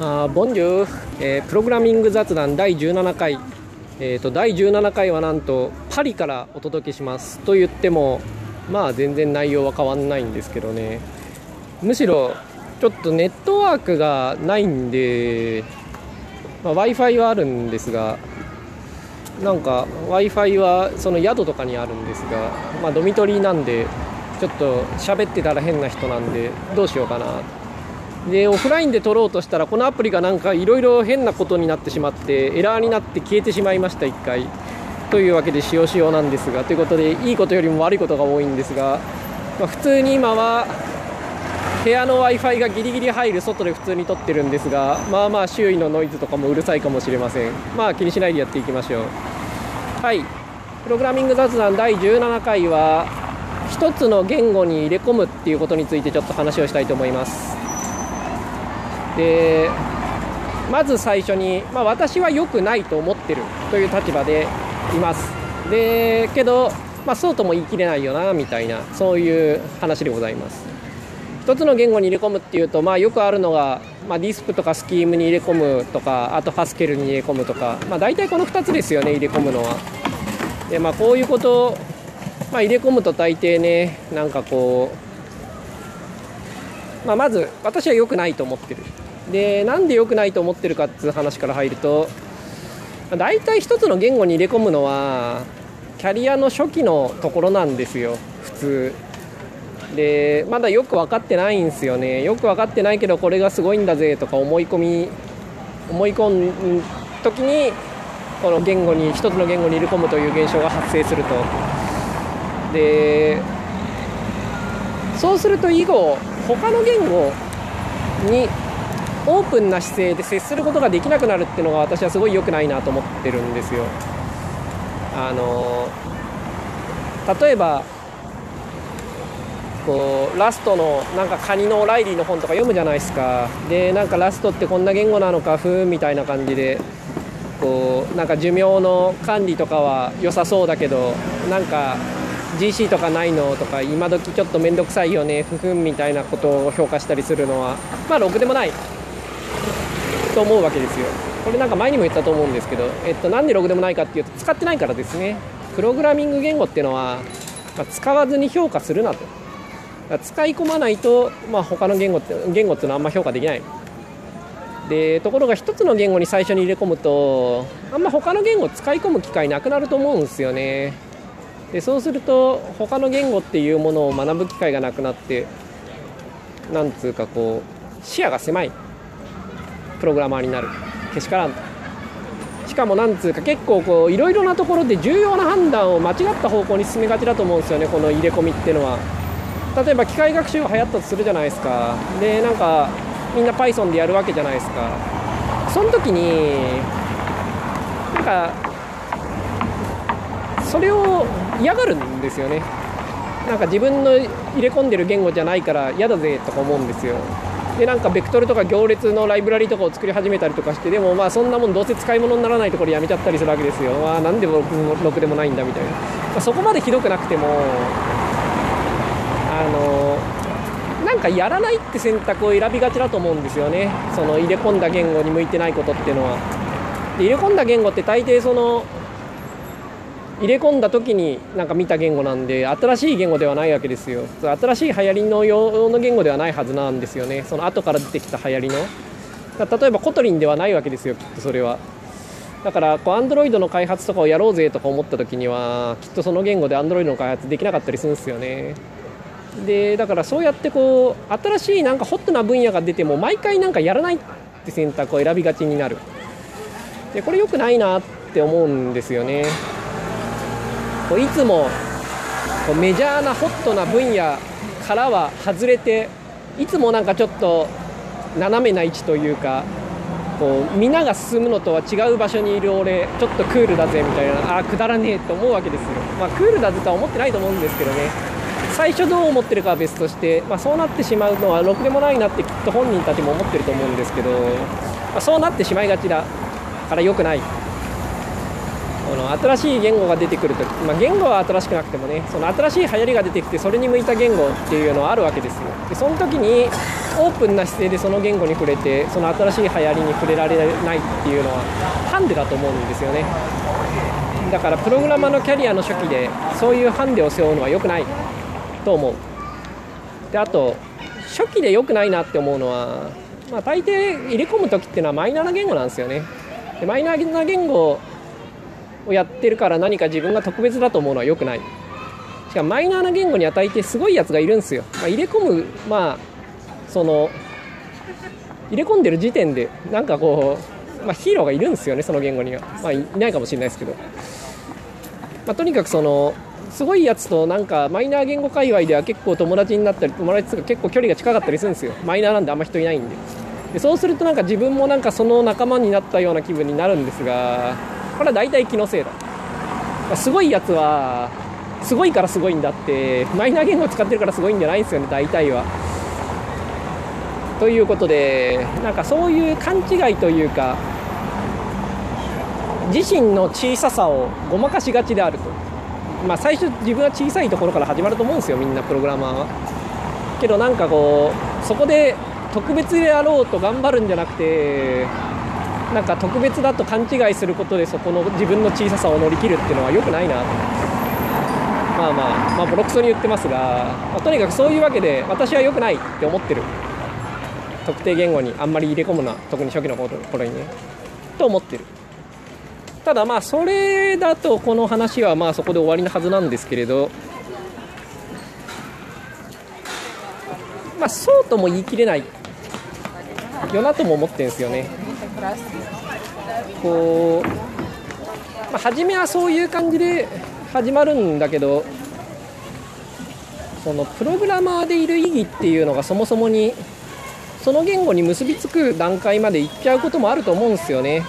あボンジュー、えープログラミング雑談第17回、えー、と第17回はなんとパリからお届けします。と言ってもまあ全然内容は変わんないんですけどね。むしろちょっとネットワークがないんで、ま w i f i はあるんですがなんか w i f i はその宿とかにあるんですが、まあ、ドミトリーなんでちょっと喋ってたら変な人なんでどうしようかな。でオフラインで撮ろうとしたらこのアプリがなんかいろいろ変なことになってしまってエラーになって消えてしまいました1回。というわけで使用しようなんですがということでいいことよりも悪いことが多いんですが、まあ普通に今は部屋の w i f i がギリギリ入る外で普通に撮ってるんですがまあまあ周囲のノイズとかもうるさいかもしれません。まあ気にしないでやっていきましょう。はい。プログラミング雑談第17回は一つの言語に入れ込むっていうことについてちょっと話をしたいと思います。でまず最初に、まあ、私は良くないと思ってるという立場でいます。でけど、まあ、そうとも言い切れないよなみたいなそういう話でございます。一つの言語に入れ込むっていうと、まあ、よくあるのが、まあ、ディスプとかスキームに入れ込むとかあとハスケルに入れ込むとか、まあ、大体この2つですよね入れ込むのは。で、まあ、こういうことを、まあ、入れ込むと大抵ねなんかこう、まあ、まず私は良くないと思ってる。でなんで良くないと思ってるかっていう話から入ると大体一つの言語に入れ込むのはキャリアの初期のところなんですよ普通。でまだよく分かってないんですよね。よく分かってないけどこれがすごいんだぜとか思い込み思い込む時にこの言語に一つの言語に入れ込むという現象が発生すると。でそうすると以後他の言語にオープンな姿勢で接することができなくなるっていうのが私はすごい良くないなと思ってるんですよ。あの例えばこうラストのなんかカニのライリーの本とか読むじゃないですか。でなんかラストってこんな言語なのかふーんみたいな感じでこうなんか寿命の管理とかは良さそうだけどなんか GC とかないのとか今時ちょっと面倒くさいよねふふんみたいなことを評価したりするのはまあろくでもない。と思うわけですよ。これなんか前にも言ったと思うんですけど、えっと、なんでログでもないかっていうと使ってないからですね。プログラミング言語っていうのは、まあ、使わずに評価するなと。使い込まないと、まあ、他の言語って言語っていうのはあんま評価できない。でところが一つの言語に最初に入れ込むとあんま他の言語使い込む機会なくなると思うんですよね。でそうすると他の言語っていうものを学ぶ機会がなくなってなんつうかこう視野が狭い。プログラマーになる。けしからんしかもなんつうか結構こういろいろなところで重要な判断を間違った方向に進めがちだと思うんですよねこの入れ込みっていうのは。例えば機械学習が流行ったとするじゃないですか。でなんかみんな Python でやるわけじゃないですか。その時になんかそれを嫌がるんですよね。なんか自分の入れ込んでる言語じゃないから嫌だぜとか思うんですよ。でなんかベクトルとか行列のライブラリとかを作り始めたりとかしてでもまあそんなもんどうせ使い物にならないところやめちゃったりするわけですよ、まあ、なんで僕ろくでもないんだみたいな、まあ、そこまでひどくなくてもあのなんかやらないって選択を選びがちだと思うんですよね。その入れ込んだ言語に向いてないことっていうのは。で入れ込んだ言語って大抵その入れ込んだ時になんか見た言語なんで新しい言語ではないわけですよ。新しい流行りの用の言語ではないはずなんですよね。その後から出てきた流行りの。例えば Kotlin ではないわけですよきっとそれは。だからこう Android の開発とかをやろうぜとか思った時にはきっとその言語で Android の開発できなかったりするんですよね。でだからそうやってこう新しいなんかホットな分野が出ても毎回なんかやらないって選択を選びがちになる。でこれ良くないなって思うんですよね。こういつもこうメジャーなホットな分野からは外れていつもなんかちょっと斜めな位置というかこうみんなが進むのとは違う場所にいる俺ちょっとクールだぜみたいなあくだらねえと思うわけですよ。まあクールだぜとは思ってないと思うんですけどね。最初どう思ってるかは別として、まあ、そうなってしまうのはろくでもないなってきっと本人たちも思ってると思うんですけど、まあ、そうなってしまいがちだから良くない。この新しい言語が出てくると、まあ、言語は新しくなくてもねその新しい流行りが出てきてそれに向いた言語っていうのはあるわけですよ。でその時にオープンな姿勢でその言語に触れてその新しい流行りに触れられないっていうのはハンデだと思うんですよね。だからプログラマーのキャリアの初期でそういうハンデを背負うのは良くないと思う。であと初期で良くないなって思うのは、まあ、大抵入れ込む時っていうのはマイナーな言語なんですよね。でマイナーな言語をやってるから何か自分が特別だと思うのは良くない。しかもマイナーな言語には大抵すごいやつがいるんですよ、まあ、入れ込むまあその入れ込んでる時点でなんかこう、まあ、ヒーローがいるんですよねその言語には、まあ、いないかもしれないですけど、まあ、とにかくそのすごいやつとなんかマイナー言語界隈では結構友達になったり友達とか結構距離が近かったりするんですよ。マイナーなんであんま人いないんで。でそうするとなんか自分もなんかその仲間になったような気分になるんですがこれは大体気のせいだ、すごいやつはすごいからすごいんだってマイナー言語使ってるからすごいんじゃないんですよね大体は。ということでなんかそういう勘違いというか自身の小ささをごまかしがちであると、まあ、最初自分は小さいところから始まると思うんですよみんなプログラマーは。けどなんかこうそこで特別であろうと頑張るんじゃなくてなんか特別だと勘違いすることでそこの自分の小ささを乗り切るっていうのは良くないなまあまあまあボロクソに言ってますが、まあ、とにかくそういうわけで私は良くないって思ってる特定言語にあんまり入れ込むな特に初期の頃にねと思ってる。ただまあそれだとこの話はまあそこで終わりのはずなんですけれど。まあそうとも言い切れない。よなとも思ってるんですよね。こう、まあ、初めはそういう感じで始まるんだけどそのプログラマーでいる意義っていうのがそもそもにその言語に結びつく段階まで行っちゃうこともあると思うんですよね。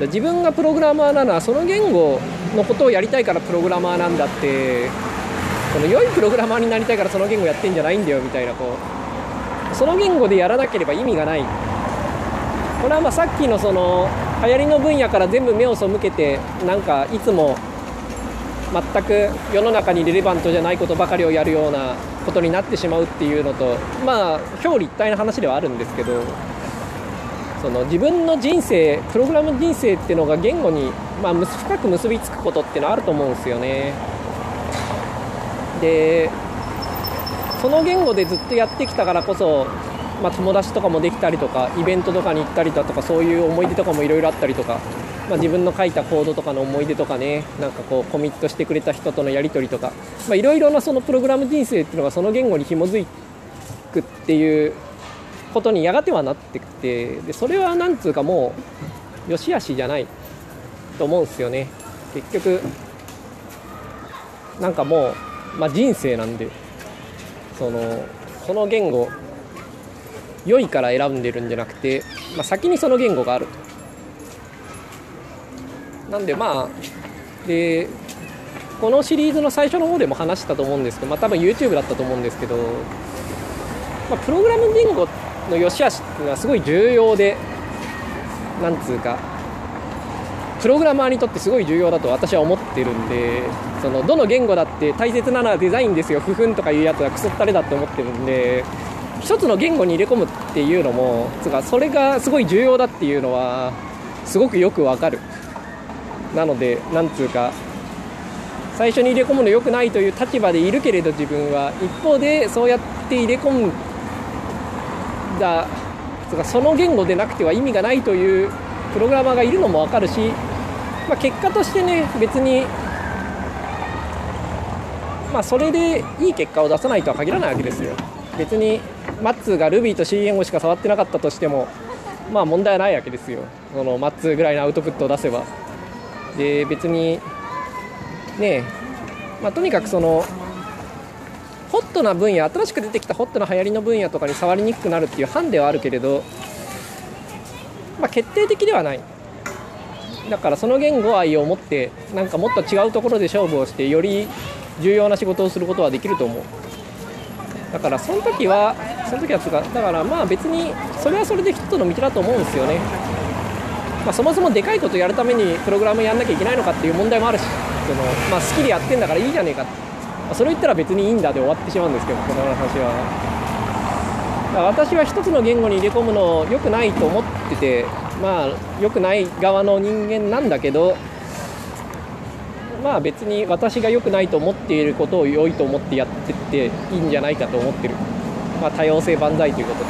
自分がプログラマーなのはその言語のことをやりたいからプログラマーなんだってその良いプログラマーになりたいからその言語やってんじゃないんだよみたいなこうその言語でやらなければ意味がない。これはまあさっきのその流行りの分野から全部目を背けてなんかいつも全く世の中にレレバントじゃないことばかりをやるようなことになってしまうっていうのとまあ表裏一体の話ではあるんですけどその自分の人生プログラム人生っていうのが言語に、まあ、深く結びつくことっていうのはあると思うんですよね。でその言語でずっとやってきたからこそ、まあ、友達とかもできたりとかイベントとかに行ったりだとかそういう思い出とかもいろいろあったりとかまあ、自分の書いたコードとかの思い出とかねなんかこうコミットしてくれた人とのやり取りとかいろいろなそのプログラム人生っていうのがその言語に紐づいくっていうことにやがてはなってきてでそれはなんつうかもうよしあしじゃないと思うんですよね。結局なんかもう、まあ、人生なんでそのその言語良いから選んでるんじゃなくて、まあ、先にその言語があると。なんでまあでこのシリーズの最初の方でも話したと思うんですけど、まあ、多分 YouTube だったと思うんですけど、まあ、プログラム言語の良し悪しっていうのはすごい重要でなんつうかプログラマーにとってすごい重要だと私は思ってるんでそのどの言語だって大切なのはデザインですよふふんとかいうやつはクソったれだって思ってるんで一つの言語に入れ込むっていうのもつかそれがすごい重要だっていうのはすごくよくわかる。なのでなんつうか最初に入れ込むの良くないという立場でいるけれど自分は一方でそうやって入れ込んだその言語でなくては意味がないというプログラマーがいるのも分かるし、まあ、結果としてね別に、まあ、それでいい結果を出さないとは限らないわけですよ。別にマッツーが Ruby と C 言語しか触ってなかったとしてもまあ問題はないわけですよ。そのマッツーぐらいのアウトプットを出せば。で別にねまあ、とにかくそのホットな分野新しく出てきたホットな流行りの分野とかに触りにくくなるっていうハンデはあるけれど、まあ、決定的ではない。だからその言語愛を持ってなんかもっと違うところで勝負をしてより重要な仕事をすることはできると思う。だからその時はその時はつかだからまあ別にそれはそれで一つの道だと思うんですよねまあ、そもそもでかいことやるためにプログラムやんなきゃいけないのかっていう問題もあるしその、まあ、好きでやってんだからいいじゃねえか、まあ、それ言ったら別にいいんだで終わってしまうんですけどこの話は。私は一つの言語に入れ込むの良くないと思っててまあ良くない側の人間なんだけどまあ別に私が良くないと思っていることを良いと思ってやってっていいんじゃないかと思ってる、まあ、多様性万歳ということで、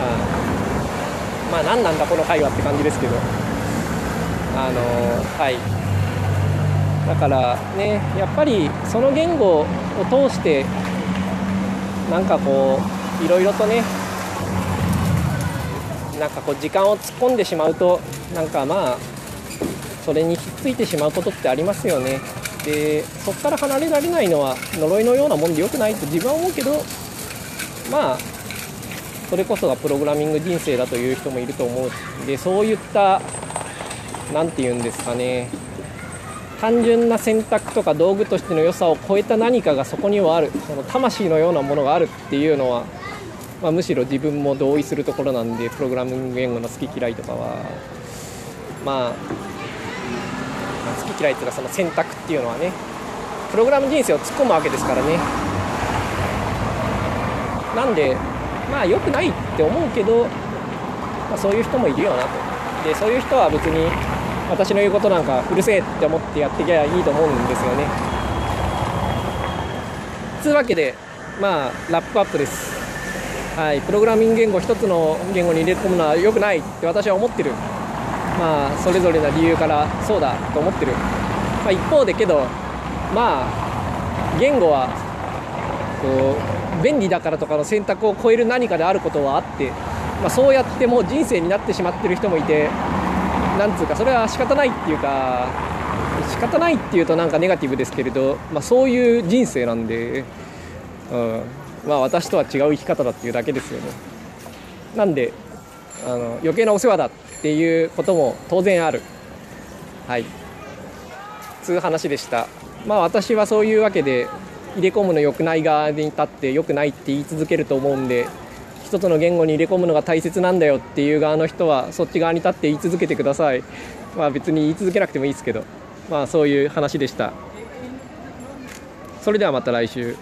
あまあ何なんだこの会話って感じですけど。あのはい。だからねやっぱりその言語を通してなんかこういろいろとねなんかこう時間を突っ込んでしまうとなんかまあそれにひっついてしまうことってありますよね。でそこから離れられないのは呪いのようなもんでよくないと自分は思うけどまあそれこそがプログラミング人生だという人もいると思う。でそういった何て言うんですかね。単純な選択とか道具としての良さを超えた何かがそこにはある。その魂のようなものがあるっていうのは、まあ、むしろ自分も同意するところなんでプログラミング言語の好き嫌いとかは。まあ好き嫌いっていうかその選択っていうのはねプログラム人生を突っ込むわけですからね。なんでまあ良くないって思うけど、まあ、そういう人もいるよなと。でそういう人は別に私の言うことなんかうるせえって思ってやっていけばいいと思うんですよね。つうわけでまあラップアップです。はいプログラミング言語一つの言語に入れ込むのは良くないって私は思ってる。まあそれぞれな理由からそうだと思ってる、まあ、一方でけどまあ言語はこう便利だからとかの選択を超える何かであることはあって、まあ、そうやってもう人生になってしまってる人もいてなんつうかそれは仕方ないっていうか仕方ないっていうとなんかネガティブですけれど、まあ、そういう人生なんで、うんまあ、私とは違う生き方だっていうだけですよね。なんであの余計なお世話だっていうことも当然ある。はい。つう話でした。まあ私はそういうわけで入れ込むの良くない側に立って良くないって言い続けると思うんで一つの言語に入れ込むのが大切なんだよっていう側の人はそっち側に立って言い続けてください。まあ別に言い続けなくてもいいですけど。まあそういう話でした。それではまた来週。